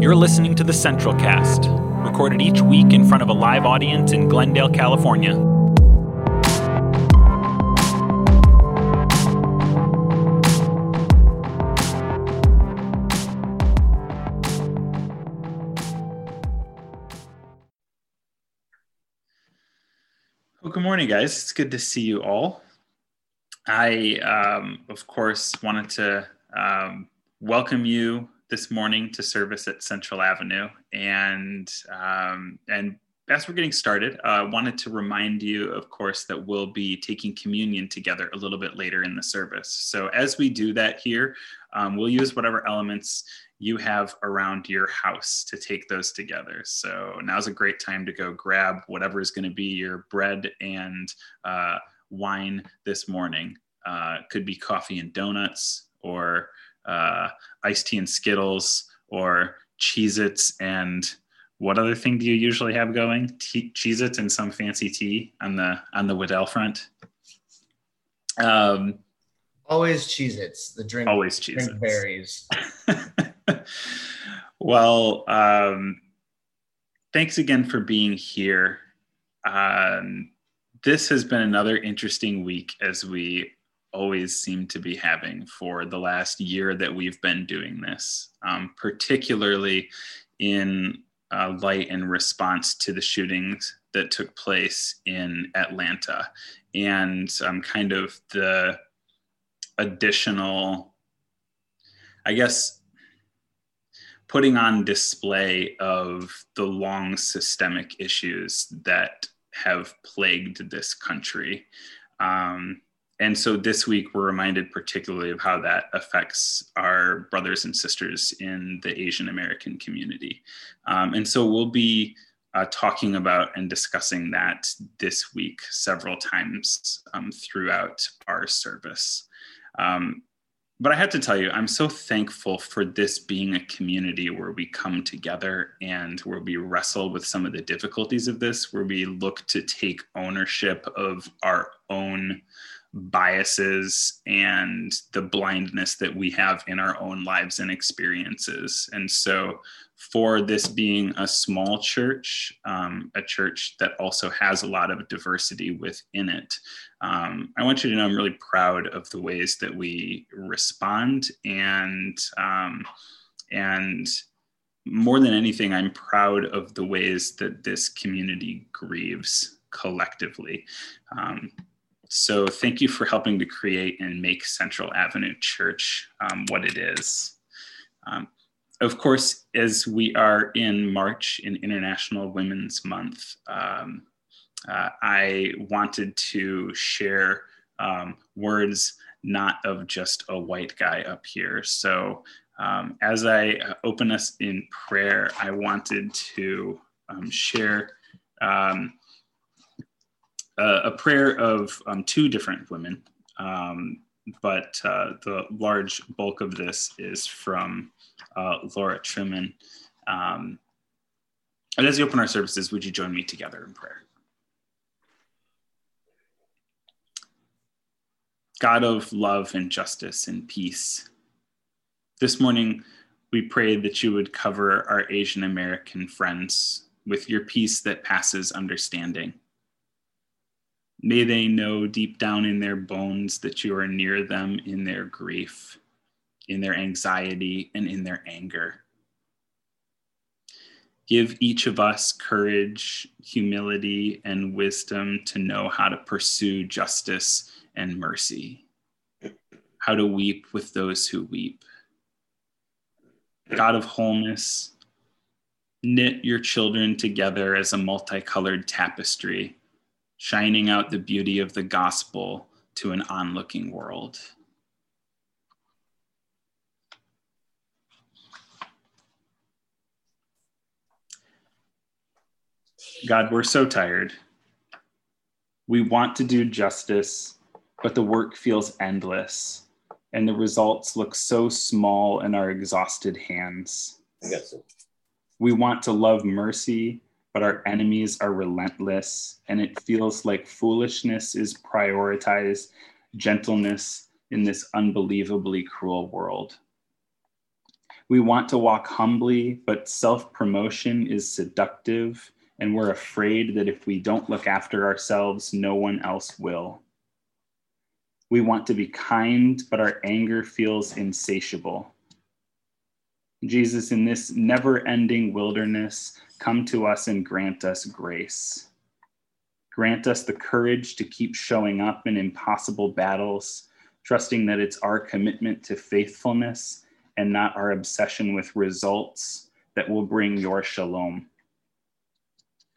You're listening to the Central Cast, recorded each week in front of a live audience in Glendale, California. Well, good morning, guys. It's good to see you all. I, um, of course, wanted to um, welcome you this morning to service at Central Avenue, and um, and as we're getting started, I uh, wanted to remind you, of course, that we'll be taking communion together a little bit later in the service. So as we do that here, um, we'll use whatever elements you have around your house to take those together. So now's a great time to go grab whatever is going to be your bread and uh, wine this morning. Uh, could be coffee and donuts or uh, iced tea and Skittles or Cheez Its and what other thing do you usually have going? Cheez Its and some fancy tea on the on the Waddell front. Um, always Cheez Its, the drink. Always Cheez Its. Drink berries. well, um, thanks again for being here. Um, this has been another interesting week as we always seem to be having for the last year that we've been doing this, um, particularly in uh, light and response to the shootings that took place in Atlanta and um, kind of the additional, I guess, putting on display of the long systemic issues that have plagued this country. Um, and so this week we're reminded particularly of how that affects our brothers and sisters in the asian american community. Um, and so we'll be uh, talking about and discussing that this week several times um, throughout our service. Um, but I have to tell you, I'm so thankful for this being a community where we come together and where we wrestle with some of the difficulties of this, where we look to take ownership of our own biases and the blindness that we have in our own lives and experiences. And so, for this being a small church, um, a church that also has a lot of diversity within it, um, I want you to know I'm really proud of the ways that we respond and um, and more than anything, I'm proud of the ways that this community grieves collectively. Um, so thank you for helping to create and make Central Avenue Church um, what it is. Um, of course, as we are in March in International Women's Month, um, uh, I wanted to share um, words not of just a white guy up here. So um, as I open us in prayer, I wanted to um, share a prayer of um, two different women, um, but uh, the large bulk of this is from uh, Laura Truman. Um, and as you open our services, would you join me together in prayer? God of love and justice and peace, this morning we pray that you would cover our Asian American friends with your peace that passes understanding. May they know deep down in their bones that you are near them in their grief, in their anxiety, and in their anger. Give each of us courage, humility, and wisdom to know how to pursue justice and mercy, how to weep with those who weep. God of wholeness, knit your children together as a multicolored tapestry shining out the beauty of the gospel to an onlooking world. God, we're so tired. We want to do justice, but the work feels endless, and the results look so small in our exhausted hands. We want to love mercy but our enemies are relentless, and it feels like foolishness is prioritized, gentleness in this unbelievably cruel world. We want to walk humbly, but self promotion is seductive, and we're afraid that if we don't look after ourselves, no one else will. We want to be kind, but our anger feels insatiable. Jesus, in this never ending wilderness, come to us and grant us grace. Grant us the courage to keep showing up in impossible battles, trusting that it's our commitment to faithfulness and not our obsession with results that will bring your shalom.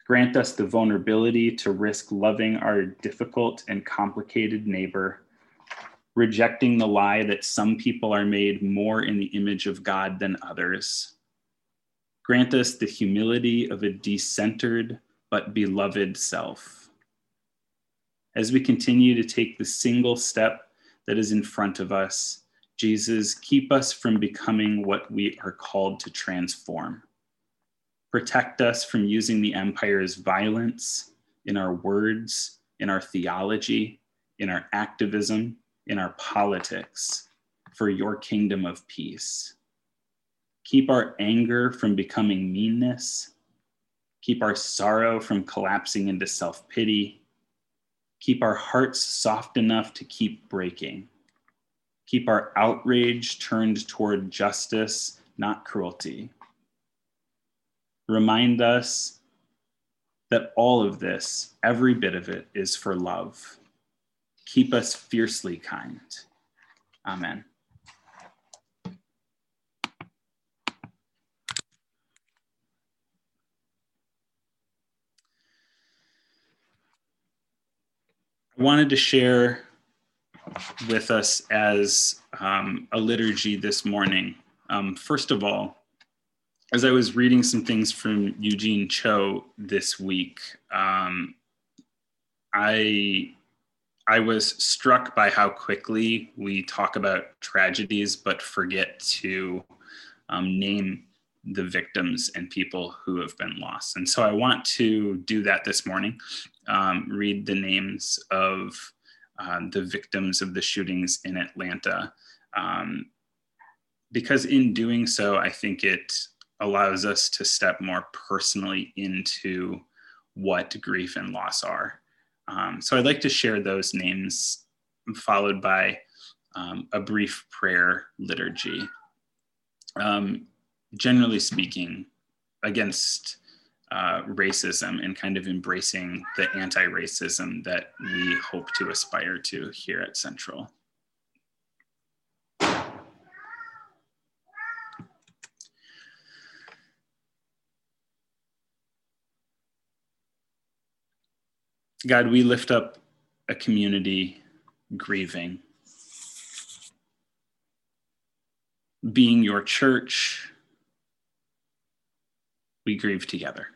Grant us the vulnerability to risk loving our difficult and complicated neighbor, rejecting the lie that some people are made more in the image of God than others. Grant us the humility of a decentered but beloved self as we continue to take the single step that is in front of us, Jesus, keep us from becoming what we are called to transform. Protect us from using the empire's violence in our words, in our theology, in our activism, in our politics for your kingdom of peace. Keep our anger from becoming meanness. Keep our sorrow from collapsing into self pity Keep our hearts soft enough to keep breaking. Keep our outrage turned toward justice, not cruelty. Remind us that all of this, every bit of it, is for love. Keep us fiercely kind. Amen. I wanted to share with us as um, a liturgy this morning. Um, first of all, as I was reading some things from Eugene Cho this week, um, I I was struck by how quickly we talk about tragedies but forget to um, name the victims and people who have been lost. And so I want to do that this morning um, read the names of uh, the victims of the shootings in Atlanta. Um, because in doing so, I think it allows us to step more personally into what grief and loss are. Um, so I'd like to share those names, followed by um, a brief prayer liturgy. Um, generally speaking, against uh, racism and kind of embracing the anti racism that we hope to aspire to here at Central. God, we lift up a community grieving. Being your church, we grieve together.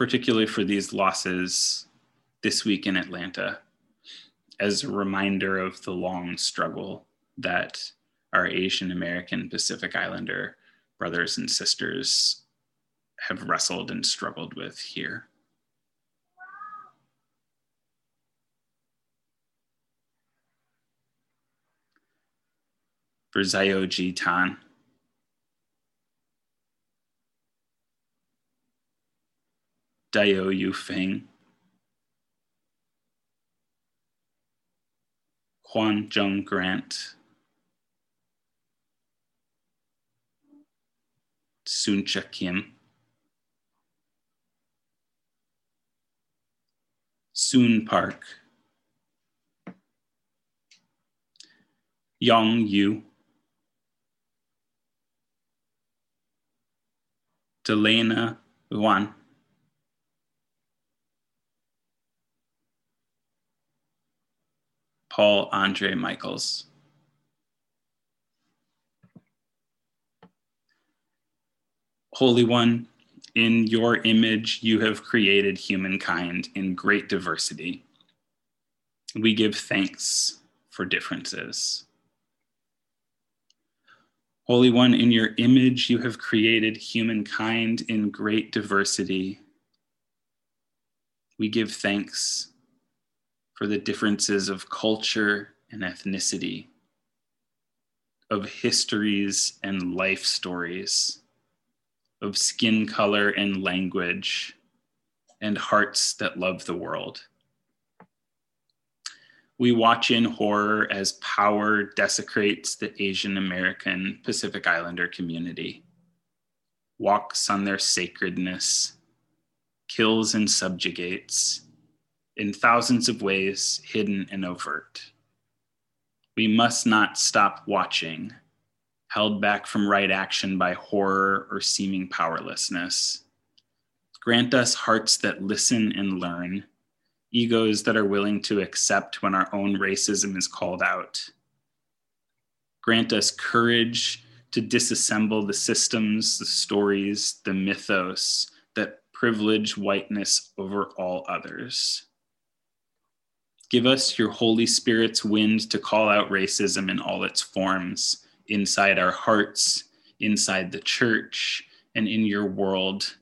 particularly for these losses this week in Atlanta, as a reminder of the long struggle that our Asian American Pacific Islander brothers and sisters have wrestled and struggled with here. For Xiaojie Tan, Daoyou Feng, Hyun Jung Grant, Suncha Kim, Soon Park, Yong Yue, Delaina Yaun. Paul Andre Michels. Holy One, in your image, you have created humankind in great diversity. We give thanks for differences. Holy One, in your image, you have created humankind in great diversity. We give thanks for the differences of culture and ethnicity, of histories and life stories, of skin color and language, and hearts that love the world. We watch in horror as power desecrates the Asian American Pacific Islander community, walks on their sacredness, kills and subjugates, in thousands of ways, hidden and overt. We must not stop watching, held back from right action by horror or seeming powerlessness. Grant us hearts that listen and learn, egos that are willing to accept when our own racism is called out. Grant us courage to disassemble the systems, the stories, the mythos that privilege whiteness over all others. Give us your Holy Spirit's wind to call out racism in all its forms inside our hearts, inside the church, and in your world.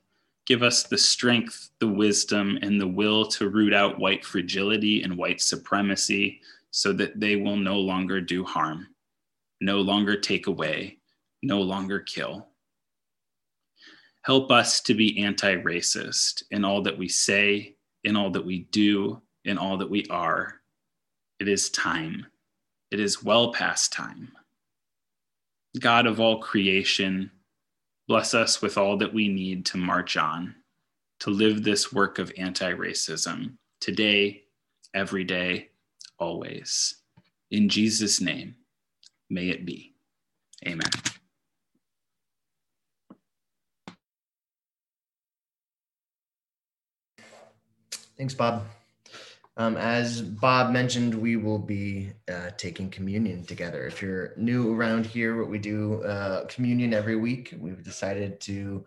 Give us the strength, the wisdom, and the will to root out white fragility and white supremacy so that they will no longer do harm, no longer take away, no longer kill. Help us to be anti racist in all that we say, in all that we do, in all that we are. It is time. It is well past time. God of all creation, bless us with all that we need to march on, to live this work of anti racism today, every day, always. In Jesus' name, may it be. Amen. Thanks, Bob. Um, as Bob mentioned, we will be uh, taking communion together. If you're new around here, what we do uh, communion every week. We've decided to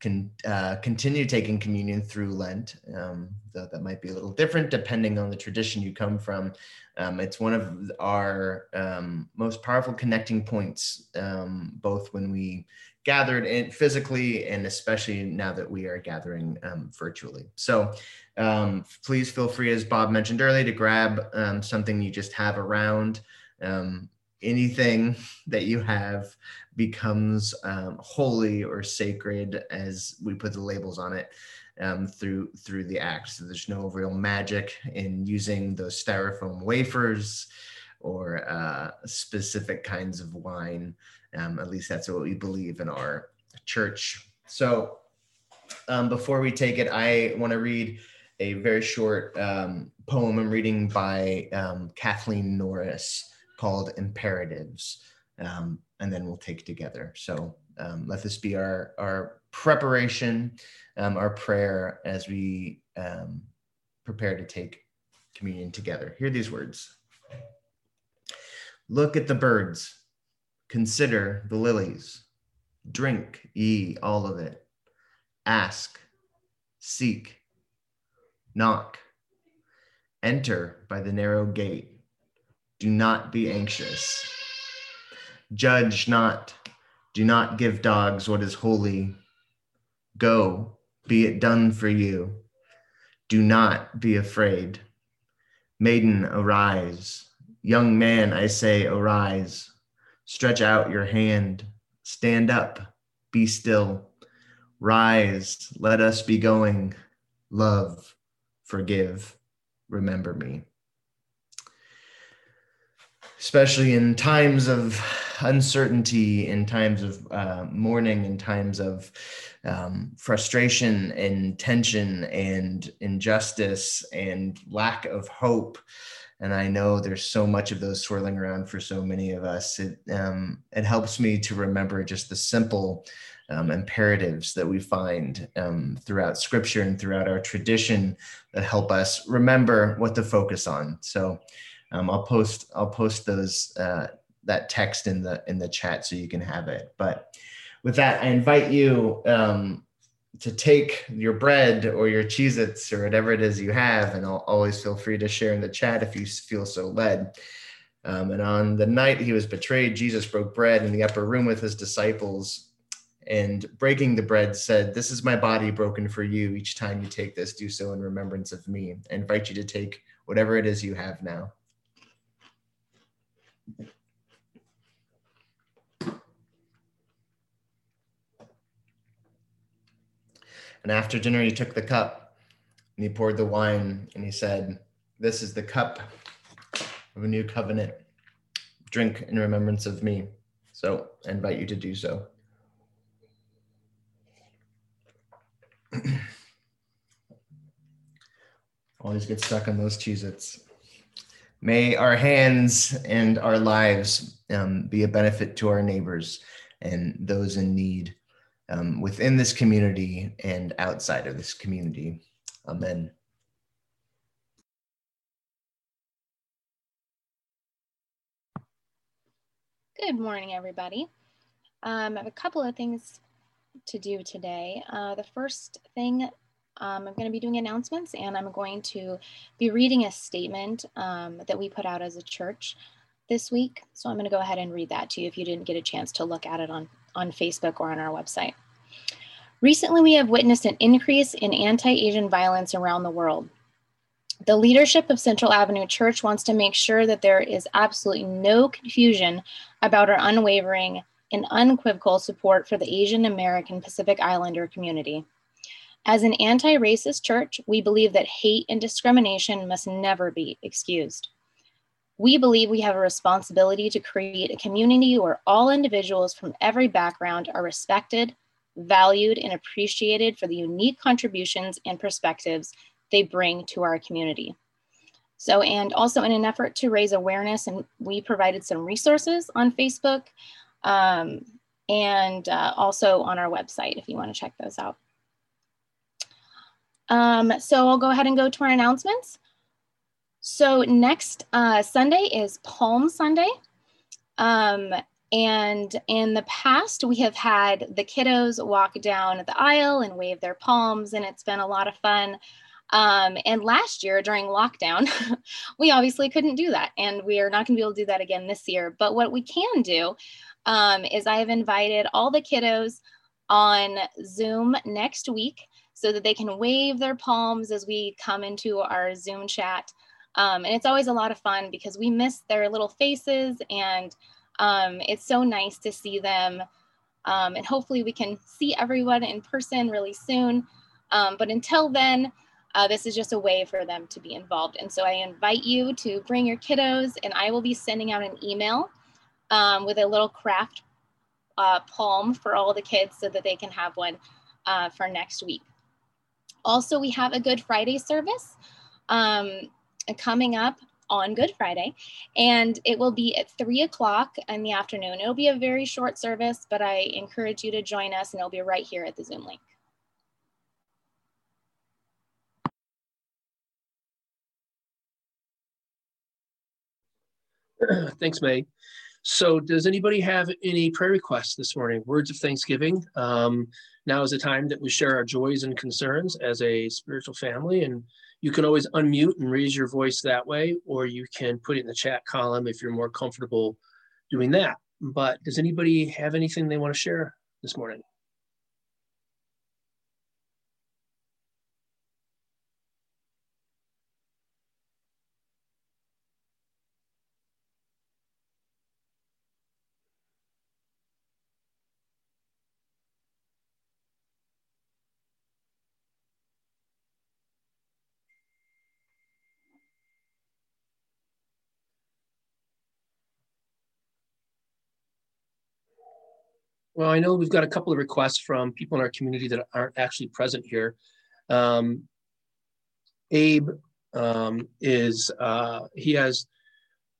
con- uh, continue taking communion through Lent. Um, that might be a little different depending on the tradition you come from. Um, it's one of our um, most powerful connecting points, um, both when we gathered in physically and especially now that we are gathering um, virtually. So um, please feel free, as Bob mentioned earlier, to grab something you just have around. Anything that you have becomes um, holy or sacred as we put the labels on it um, through through the act. So there's no real magic in using those styrofoam wafers or uh, specific kinds of wine. Um, at least that's what we believe in our church. So um, before we take it, I want to read a very short um, poem I'm reading by um, Kathleen Norris called Imperatives, um, and then we'll take together. So um, let this be our, our preparation, um, our prayer as we um, prepare to take communion together. Hear these words Look at the birds, consider the lilies, drink ye all of it, ask, seek, Knock. Enter by the narrow gate. Do not be anxious. Judge not. Do not give dogs what is holy. Go, be it done for you. Do not be afraid. Maiden, arise. Young man, I say, arise. Stretch out your hand. Stand up. Be still. Rise. Let us be going. Love forgive, remember me. Especially in times of uncertainty, in times of uh, mourning, in times of um, frustration and tension and injustice and lack of hope. And I know there's so much of those swirling around for so many of us. It, um, it helps me to remember just the simple um, imperatives that we find um, throughout scripture and throughout our tradition that help us remember what to focus on. So um, I'll post I'll post those uh, that text in the in the chat so you can have it. But with that, I invite you um, to take your bread or your Cheez-Its or whatever it is you have, and I'll always feel free to share in the chat if you feel so led. Um, and on the night he was betrayed, Jesus broke bread in the upper room with his disciples and breaking the bread said, This is my body broken for you. Each time you take this, do so in remembrance of me. I invite you to take whatever it is you have now. And after dinner, he took the cup and he poured the wine and he said, This is the cup of a new covenant. Drink in remembrance of me. So I invite you to do so. Always get stuck on those Cheez Its. May our hands and our lives um, be a benefit to our neighbors and those in need um, within this community and outside of this community. Amen. Good morning, everybody. Um, I have a couple of things to do today. Uh, the first thing, um, I'm going to be doing announcements and I'm going to be reading a statement um, that we put out as a church this week. So I'm going to go ahead and read that to you if you didn't get a chance to look at it on, on Facebook or on our website. Recently, we have witnessed an increase in anti Asian violence around the world. The leadership of Central Avenue Church wants to make sure that there is absolutely no confusion about our unwavering and unequivocal support for the Asian American Pacific Islander community. As an anti racist church, we believe that hate and discrimination must never be excused. We believe we have a responsibility to create a community where all individuals from every background are respected, valued, and appreciated for the unique contributions and perspectives they bring to our community. So, and also in an effort to raise awareness, and we provided some resources on Facebook um, and uh, also on our website if you want to check those out. Um, so I'll go ahead and go to our announcements. So next uh, Sunday is Palm Sunday. Um, and in the past, we have had the kiddos walk down the aisle and wave their palms, and it's been a lot of fun. Um, and last year during lockdown, we obviously couldn't do that. And we are not going to be able to do that again this year. But what we can do um, is I have invited all the kiddos on Zoom next week so that they can wave their palms as we come into our Zoom chat. Um, and it's always a lot of fun because we miss their little faces and um, it's so nice to see them. Um, and hopefully we can see everyone in person really soon. Um, but until then, uh, this is just a way for them to be involved. And so I invite you to bring your kiddos, and I will be sending out an email um, with a little craft uh, palm for all the kids so that they can have one uh, for next week. Also, we have a Good Friday service um, coming up on Good Friday, and it will be at three o'clock in the afternoon. It'll be a very short service, but I encourage you to join us, and it'll be right here at the Zoom link. Thanks, May. So, does anybody have any prayer requests this morning? Words of thanksgiving. Um, now is the time that we share our joys and concerns as a spiritual family. And you can always unmute and raise your voice that way, or you can put it in the chat column if you're more comfortable doing that. But does anybody have anything they want to share this morning? Well, I know we've got a couple of requests from people in our community that aren't actually present here. Um, Abe um, is, uh, he has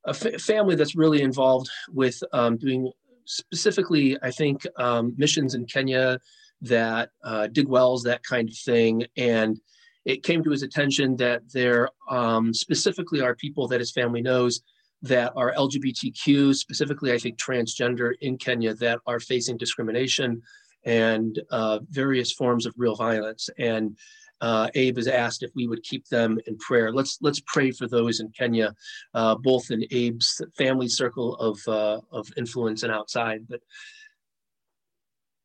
a family that's really involved with um, doing specifically, I think, um, missions in Kenya that uh, dig wells, that kind of thing. And it came to his attention that there um, specifically are people that his family knows that are LGBTQ, specifically, I think transgender in Kenya, that are facing discrimination and uh, various forms of real violence. And uh, Abe has asked if we would keep them in prayer. Let's let's pray for those in Kenya, uh, both in Abe's family circle of uh, of influence and outside. But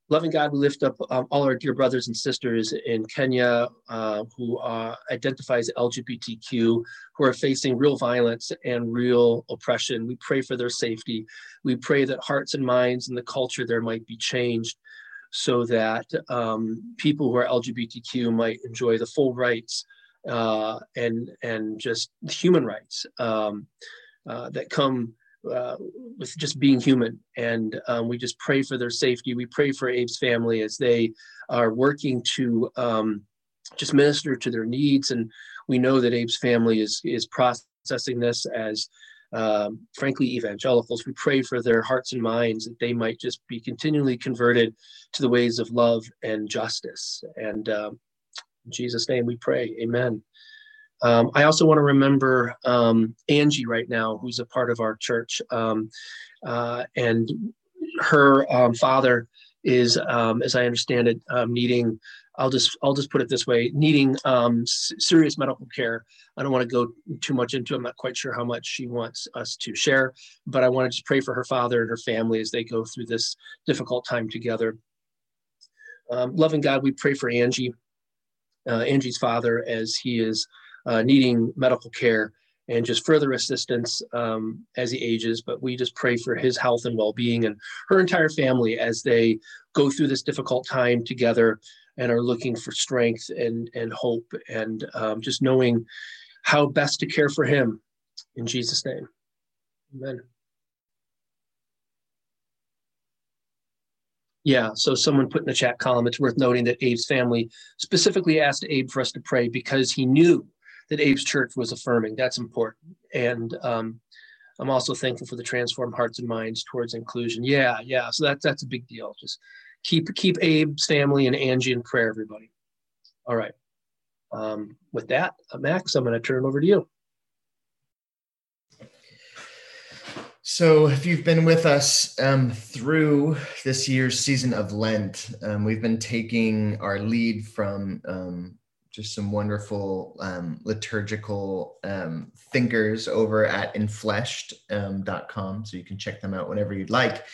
Loving God, we lift up um, all our dear brothers and sisters in Kenya uh, who uh, identify as LGBTQ, who are facing real violence and real oppression. We pray for their safety. We pray that hearts and minds and the culture there might be changed so that um, people who are LGBTQ might enjoy the full rights uh, and and just human rights um, uh, that come uh, with just being human. And um, we just pray for their safety. We pray for Abe's family as they are working to um, just minister to their needs. And we know that Abe's family is is processing this as um, frankly evangelicals. We pray for their hearts and minds that they might just be continually converted to the ways of love and justice. And um, in Jesus' name we pray. Amen. Um, I also want to remember um, Angie right now, who's a part of our church. Um, uh, and her um, father is, um, as I understand it, um, needing, I'll just, I'll just put it this way, needing serious medical care. I don't want to go too much into it. I'm not quite sure how much she wants us to share, but I want to just pray for her father and her family as they go through this difficult time together. loving God, we pray for Angie, uh, Angie's father, as he is uh, needing medical care and just further assistance um, as he ages. But we just pray for his health and well being and her entire family as they go through this difficult time together and are looking for strength and, and hope and um, just knowing how best to care for him. In Jesus' name, amen. Yeah, so someone put in the chat column, it's worth noting that Abe's family specifically asked Abe for us to pray because he knew that Abe's church was affirming. That's important. And um, I'm also thankful for the transformed hearts and minds towards inclusion. Yeah, yeah. So that's that's a big deal. Just keep keep Abe's family and Angie in prayer, everybody. All right. Um, with that, uh, Max, I'm going to turn it over to you. So, if you've been with us um, through this year's season of Lent, um, we've been taking our lead from um, just some wonderful um, liturgical um, thinkers over at infleshed.com. Um, so you can check them out whenever you'd like.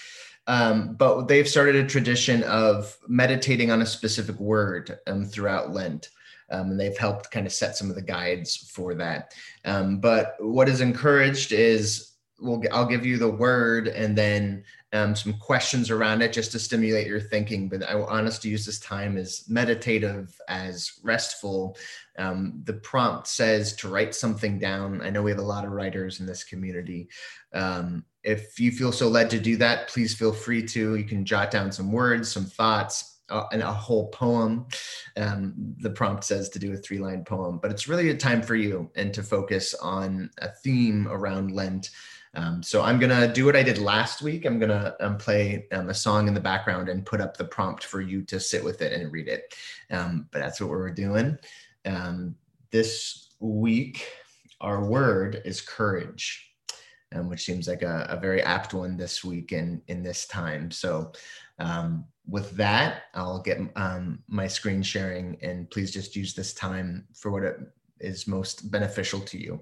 Um, but they've started a tradition of meditating on a specific word um, throughout Lent. And they've helped kind of set some of the guides for that. but what is encouraged is we'll, I'll give you the word and then um, some questions around it just to stimulate your thinking. But I want us to use this time as meditative, as restful. Um, the prompt says to write something down. I know we have a lot of writers in this community. Um, if you feel so led to do that, please feel free to. You can jot down some words, some thoughts, uh, and a whole poem. Um, the prompt says to do a three line poem, but it's really a time for you and to focus on a theme around Lent um, so I'm gonna do what I did last week. I'm gonna um, play um, a song in the background and put up the prompt for you to sit with it and read it. Um, but that's what we're doing. Um, this week, our word is courage, um, which seems like a, a, very apt one this week in in this time. So with that, I'll get my screen sharing, and please just use this time for what it is most beneficial to you.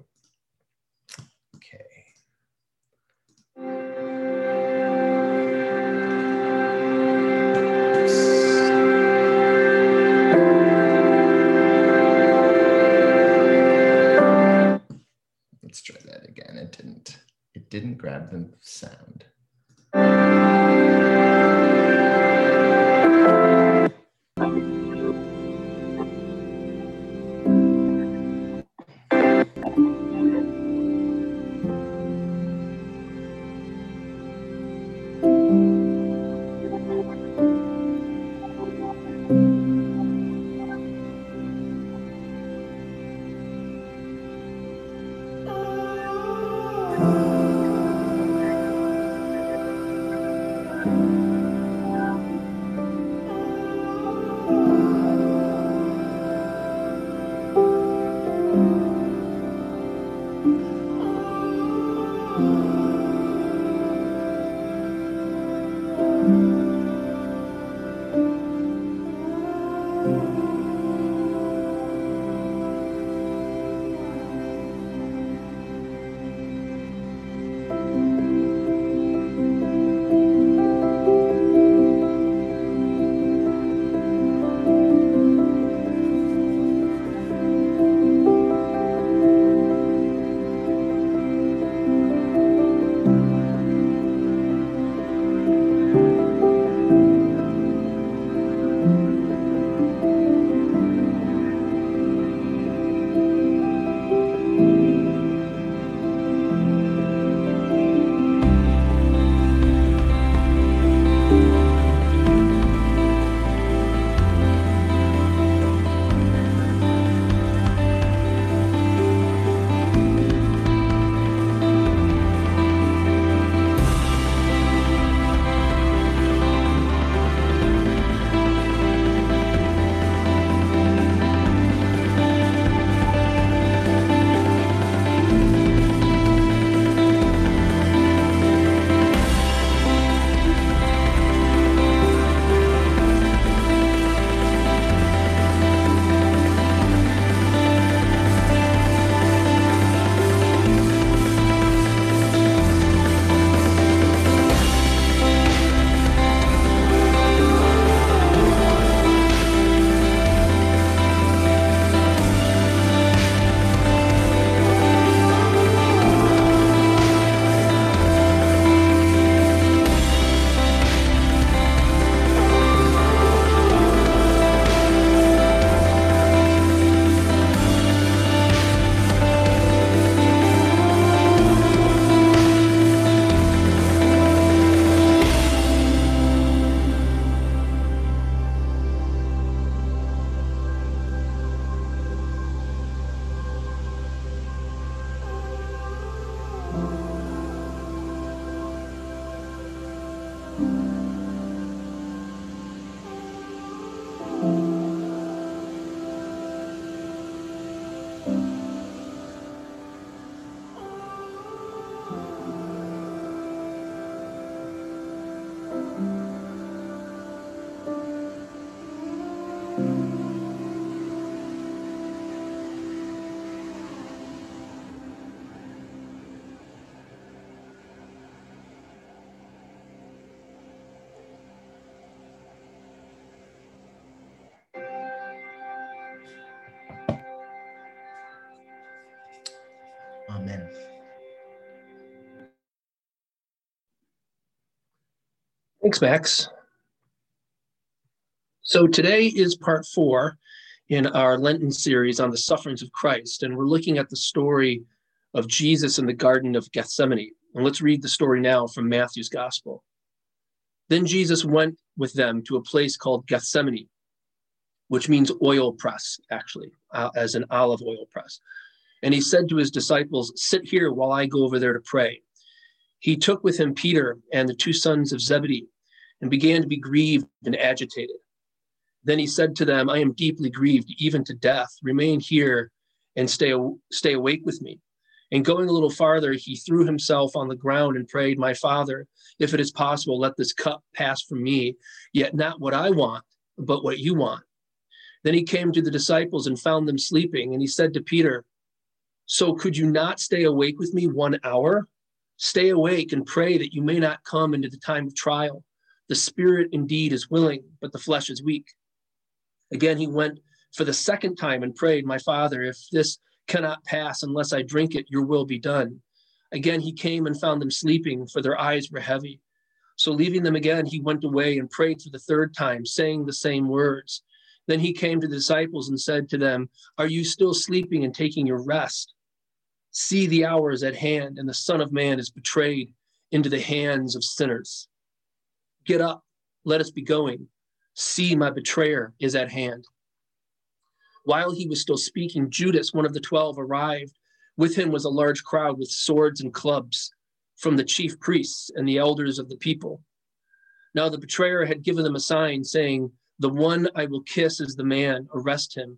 Didn't grab the sound. Amen. Thanks, Max. So today is part four in our Lenten series on the sufferings of Christ, and we're looking at the story of Jesus in the Garden of Gethsemane. And let's read the story now from Matthew's Gospel. Then Jesus went with them to a place called Gethsemane, which means oil press, actually, uh, as an olive oil press. And he said to his disciples, Sit here while I go over there to pray. He took with him Peter and the two sons of Zebedee and began to be grieved and agitated. Then he said to them, I am deeply grieved, even to death. Remain here and stay, stay awake with me. And going a little farther, he threw himself on the ground and prayed, My Father, if it is possible, let this cup pass from me, yet not what I want, but what you want. Then he came to the disciples and found them sleeping. And he said to Peter, so could you not stay awake with me one hour? Stay awake and pray that you may not come into the time of trial. The spirit indeed is willing, but the flesh is weak. Again, he went for the second time and prayed, My Father, if this cannot pass unless I drink it, your will be done. Again, he came and found them sleeping, for their eyes were heavy. So, leaving them again, he went away and prayed for the third time, saying the same words. Then he came to the disciples and said to them, Are you still sleeping and taking your rest? See, the hour is at hand, and the Son of Man is betrayed into the hands of sinners. Get up, let us be going. See, my betrayer is at hand. While he was still speaking, Judas, one of the twelve, arrived. With him was a large crowd with swords and clubs from the chief priests and the elders of the people. Now the betrayer had given them a sign, saying, The one I will kiss is the man, arrest him.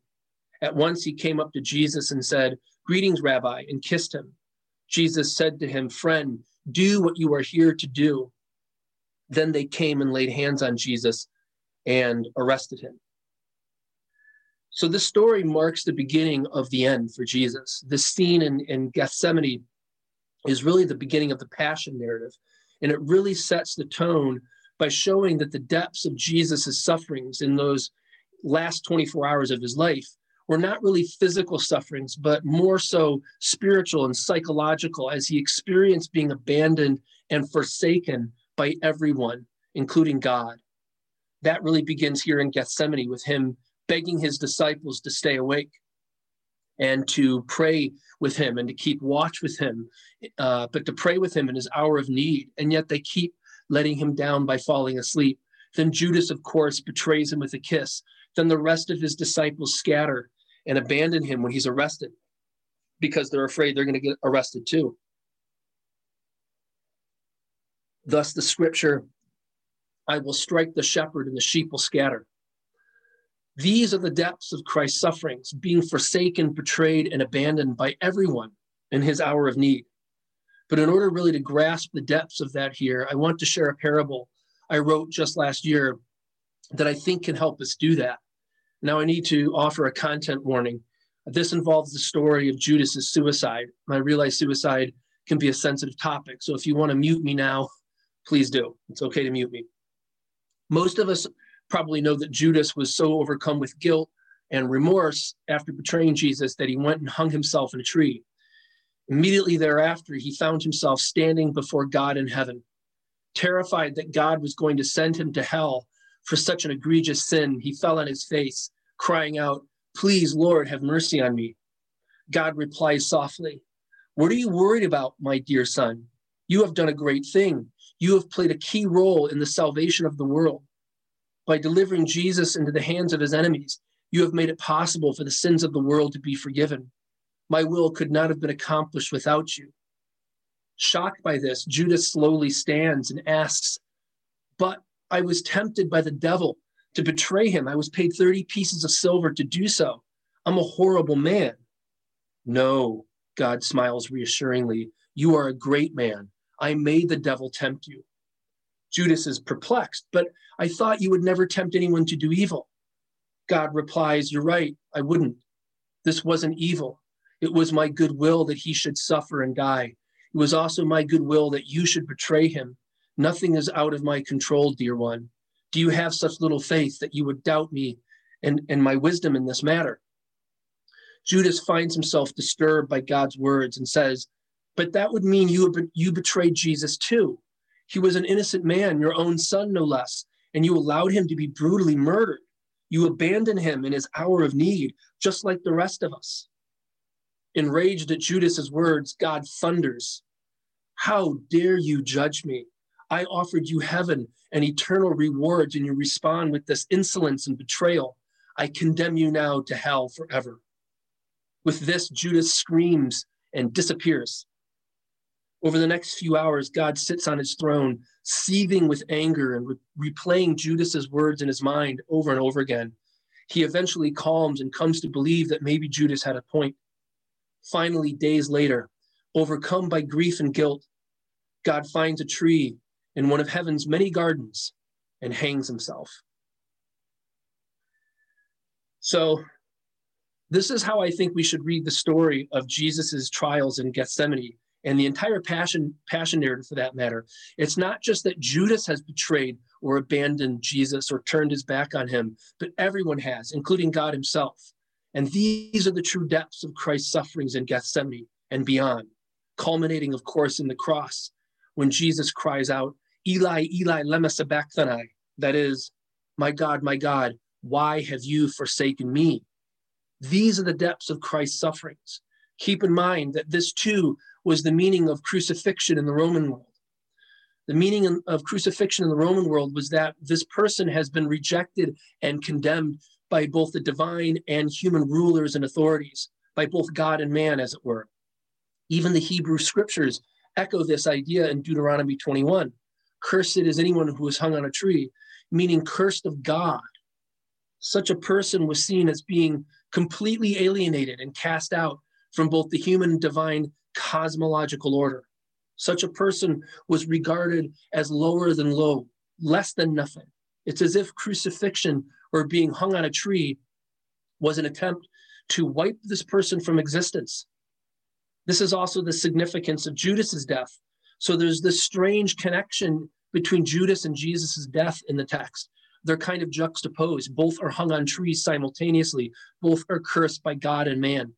At once he came up to Jesus and said, Greetings, Rabbi, and kissed him. Jesus said to him, Friend, do what you are here to do. Then they came and laid hands on Jesus and arrested him. So, this story marks the beginning of the end for Jesus. This scene in, in Gethsemane is really the beginning of the passion narrative. And it really sets the tone by showing that the depths of Jesus' sufferings in those last 24 hours of his life were not really physical sufferings, but more so spiritual and psychological as he experienced being abandoned and forsaken by everyone, including God. That really begins here in Gethsemane with him begging his disciples to stay awake and to pray with him and to keep watch with him, uh, but to pray with him in his hour of need. And yet they keep letting him down by falling asleep. Then Judas, of course, betrays him with a kiss. Then the rest of his disciples scatter and abandon him when he's arrested because they're afraid they're going to get arrested too. Thus, the scripture I will strike the shepherd and the sheep will scatter. These are the depths of Christ's sufferings, being forsaken, betrayed, and abandoned by everyone in his hour of need. But in order really to grasp the depths of that here, I want to share a parable I wrote just last year that I think can help us do that. Now, I need to offer a content warning. This involves the story of Judas's suicide. I realize suicide can be a sensitive topic. So if you want to mute me now, please do. It's okay to mute me. Most of us probably know that Judas was so overcome with guilt and remorse after betraying Jesus that he went and hung himself in a tree. Immediately thereafter, he found himself standing before God in heaven, terrified that God was going to send him to hell for such an egregious sin, he fell on his face, crying out, Please, Lord, have mercy on me. God replies softly, What are you worried about, my dear son? You have done a great thing. You have played a key role in the salvation of the world. By delivering Jesus into the hands of his enemies, you have made it possible for the sins of the world to be forgiven. My will could not have been accomplished without you. Shocked by this, Judas slowly stands and asks, But I was tempted by the devil to betray him. I was paid 30 pieces of silver to do so. I'm a horrible man. No, God smiles reassuringly. You are a great man. I made the devil tempt you. Judas is perplexed, but I thought you would never tempt anyone to do evil. God replies, You're right, I wouldn't. This wasn't evil. It was my goodwill that he should suffer and die. It was also my goodwill that you should betray him. Nothing is out of my control, dear one. Do you have such little faith that you would doubt me and, and my wisdom in this matter? Judas finds himself disturbed by God's words and says, But that would mean you, you betrayed Jesus too. He was an innocent man, your own son, no less, and you allowed him to be brutally murdered. You abandoned him in his hour of need, just like the rest of us. Enraged at Judas's words, God thunders, How dare you judge me? I offered you heaven and eternal rewards, and you respond with this insolence and betrayal. I condemn you now to hell forever. With this, Judas screams and disappears. Over the next few hours, God sits on his throne, seething with anger and re- replaying Judas's words in his mind over and over again. He eventually calms and comes to believe that maybe Judas had a point. Finally, days later, overcome by grief and guilt, God finds a tree in one of heaven's many gardens and hangs himself. So, this is how I think we should read the story of Jesus's trials in Gethsemane and the entire passion passion narrative for that matter it's not just that judas has betrayed or abandoned jesus or turned his back on him but everyone has including god himself and these are the true depths of christ's sufferings in gethsemane and beyond culminating of course in the cross when jesus cries out eli eli lema sabachthani that is my god my god why have you forsaken me these are the depths of christ's sufferings keep in mind that this too was the meaning of crucifixion in the Roman world. The meaning of crucifixion in the Roman world was that this person has been rejected and condemned by both the divine and human rulers and authorities, by both God and man, as it were. Even the Hebrew scriptures echo this idea in Deuteronomy 21. Cursed is anyone who is hung on a tree, meaning cursed of God. Such a person was seen as being completely alienated and cast out from both the human and divine cosmological order. Such a person was regarded as lower than low, less than nothing. It's as if crucifixion or being hung on a tree was an attempt to wipe this person from existence. This is also the significance of Judas's death. So there's this strange connection between Judas and Jesus' death in the text. They're kind of juxtaposed. Both are hung on trees simultaneously. Both are cursed by God and man.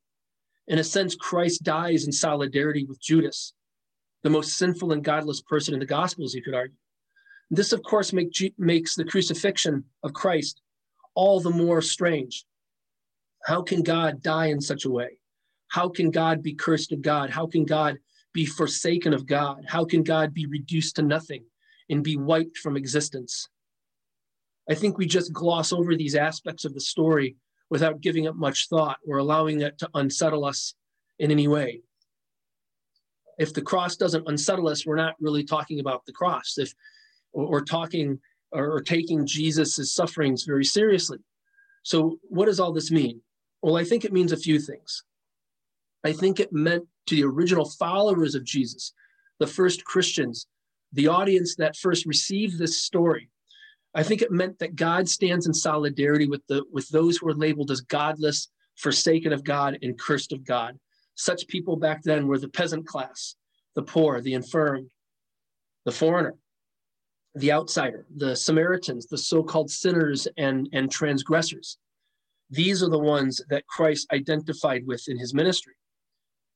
In a sense, Christ dies in solidarity with Judas, the most sinful and godless person in the Gospels, you could argue. This, of course, make, makes the crucifixion of Christ all the more strange. How can God die in such a way? How can God be cursed of God? How can God be forsaken of God? How can God be reduced to nothing and be wiped from existence? I think we just gloss over these aspects of the story without giving it much thought or allowing it to unsettle us in any way. If the cross doesn't unsettle us, we're not really talking about the cross. If or, talking or, taking Jesus' sufferings very seriously. So, what does all this mean? Well, I think it means a few things. I think it meant to the original followers of Jesus, the first Christians, the audience that first received this story, I think it meant that God stands in solidarity with the with those who are labeled as godless, forsaken of God, and cursed of God. Such people back then were the peasant class, the poor, the infirm, the foreigner, the outsider, the Samaritans, the so-called sinners and, and transgressors. These are the ones that Christ identified with in his ministry.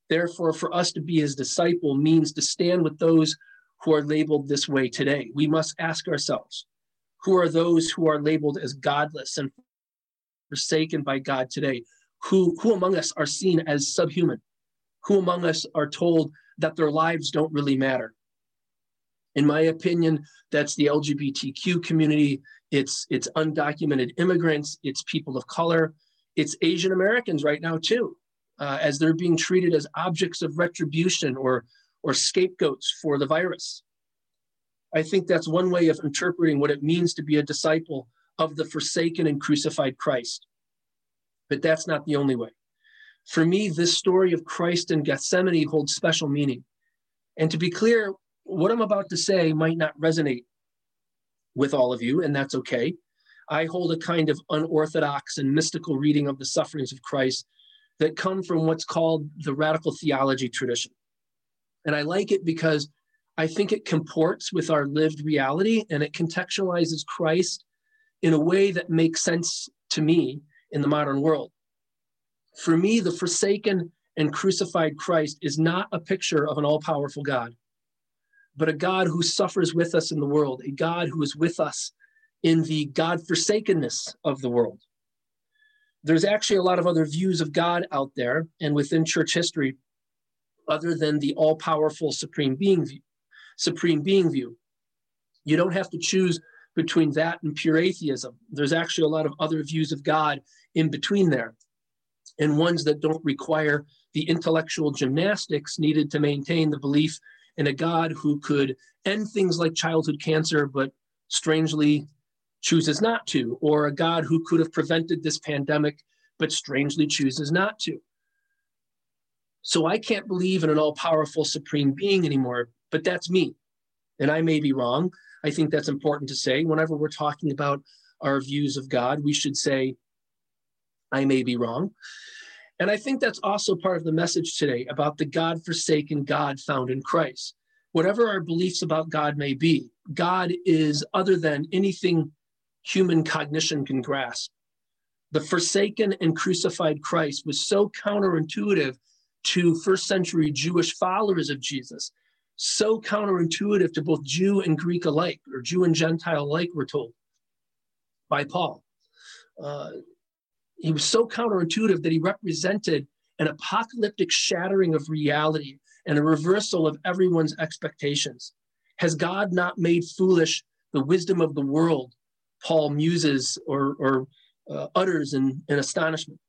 Therefore, for us to be his disciple means to stand with those who are labeled this way today. We must ask ourselves, who are those who are labeled as godless and forsaken by God today? Who, who among us are seen as subhuman? Who among us are told that their lives don't really matter? In my opinion, that's the LGBTQ community. It's, it's undocumented immigrants. It's people of color. It's Asian Americans right now, too, uh, as they're being treated as objects of retribution or, or scapegoats for the virus. I think that's one way of interpreting what it means to be a disciple of the forsaken and crucified Christ. But that's not the only way. For me, this story of Christ in Gethsemane holds special meaning. And to be clear, what I'm about to say might not resonate with all of you, and that's okay. I hold a kind of unorthodox and mystical reading of the sufferings of Christ that come from what's called the radical theology tradition. And I like it because I think it comports with our lived reality and it contextualizes Christ in a way that makes sense to me in the modern world. For me, the forsaken and crucified Christ is not a picture of an all powerful God, but a God who suffers with us in the world, a God who is with us in the God forsakenness of the world. There's actually a lot of other views of God out there and within church history, other than the all powerful supreme being view, supreme being view. You don't have to choose between that and pure atheism. There's actually a lot of other views of God in between there, and ones that don't require the intellectual gymnastics needed to maintain the belief in a God who could end things like childhood cancer, but strangely chooses not to, or a God who could have prevented this pandemic, but strangely chooses not to. So I can't believe in an all powerful supreme being anymore, but that's me. And I may be wrong. I think that's important to say. Whenever we're talking about our views of God, we should say, I may be wrong. And I think that's also part of the message today about the God forsaken God found in Christ. Whatever our beliefs about God may be, God is other than anything human cognition can grasp. The forsaken and crucified Christ was so counterintuitive to first century Jewish followers of Jesus, so counterintuitive to both Jew and Greek alike, or Jew and Gentile alike, we're told by Paul. Uh, he was so counterintuitive that he represented an apocalyptic shattering of reality and a reversal of everyone's expectations. Has God not made foolish the wisdom of the world Paul muses or, or uh, utters in, in astonishment.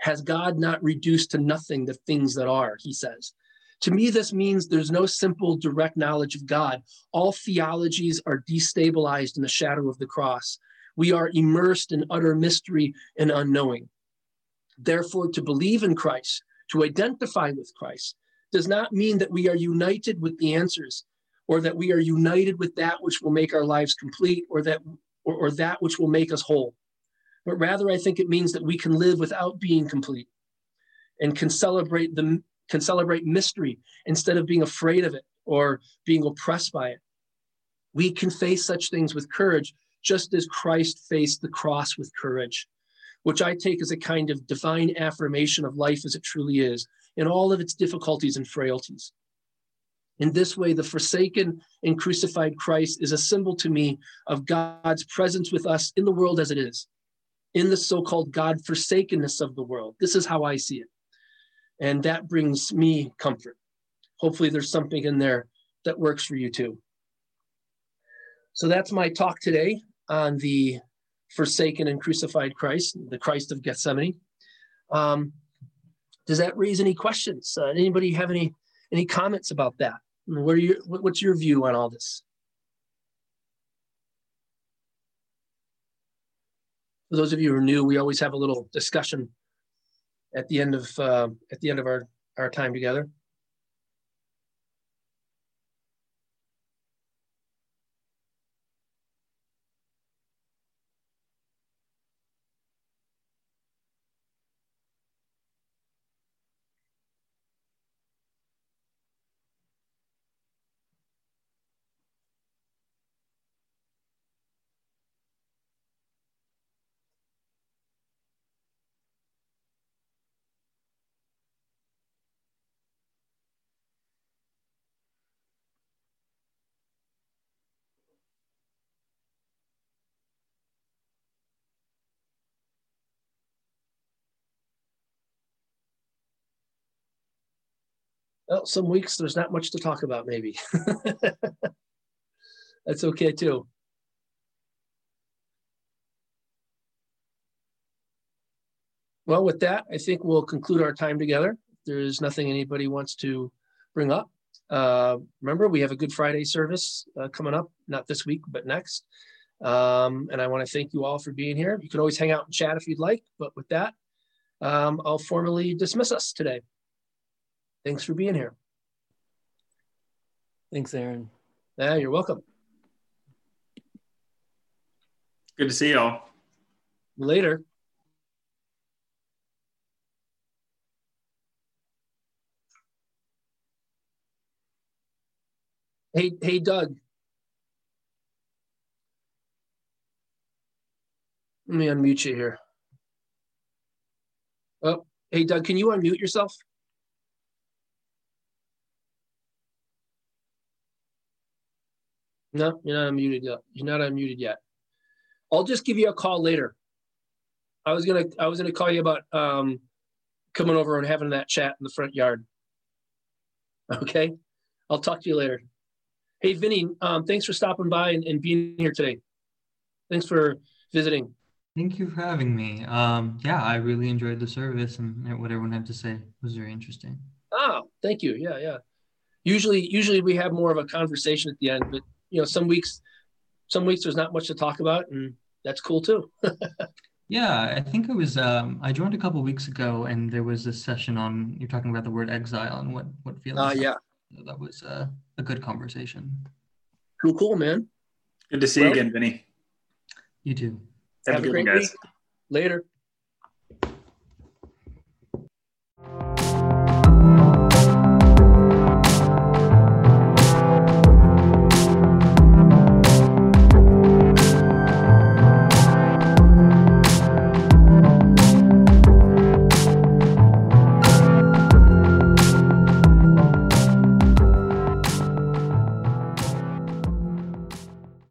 Has God not reduced to nothing the things that are, he says. To me, this means there's no simple, direct knowledge of God. All theologies are destabilized in the shadow of the cross. We are immersed in utter mystery and unknowing. Therefore, to believe in Christ, to identify with Christ, does not mean that we are united with the answers or that we are united with that which will make our lives complete or that or, or that which will make us whole but rather i think it means that we can live without being complete and can celebrate the can celebrate mystery instead of being afraid of it or being oppressed by it we can face such things with courage just as christ faced the cross with courage which i take as a kind of divine affirmation of life as it truly is in all of its difficulties and frailties in this way, the forsaken and crucified Christ is a symbol to me of God's presence with us in the world as it is, in the so called God forsakenness of the world. This is how I see it. And that brings me comfort. Hopefully, there's something in there that works for you too. So that's my talk today on the forsaken and crucified Christ, the Christ of Gethsemane. Um, does that raise any questions? Uh, anybody have any any comments about that? What are your what's your view on all this? For those of you who are new, we always have a little discussion at the end of uh, at the end of our, our time together. Well, some weeks there's not much to talk about, maybe. That's okay too. Well, with that, I think we'll conclude our time together. If there's nothing anybody wants to bring up, Uh, remember, we have a Good Friday service uh, coming up, not this week, but next. Um, and I want to thank you all for being here. You can always hang out and chat if you'd like. But with that, um, I'll formally dismiss us today. Thanks for being here. Thanks, Aaron. Yeah, you're welcome. Good to see y'all. Later. Hey, hey, Doug. Let me unmute you here. Oh, hey, Doug, can you unmute yourself? No, you're not unmuted yet. You're not unmuted yet. I'll just give you a call later. I was gonna I was gonna call you about um, coming over and having that chat in the front yard. Okay, I'll talk to you later. Hey, Vinny, um, thanks for stopping by and, and, being here today. Thanks for visiting. Thank you for having me. Um, yeah, I really enjoyed the service and what everyone had to say was very interesting. Oh, thank you. Yeah, yeah. Usually, usually we have more of a conversation at the end, but you know, some weeks, some weeks there's not much to talk about, and that's cool too. yeah, I think it was. Um, I joined a couple weeks ago, and there was a session on you're talking about the word exile and what what feelings. Uh, yeah. That was uh, a good conversation. Cool, cool, man. Good to see well, you again, Vinny. You too. Have, have a great guys. week. Later.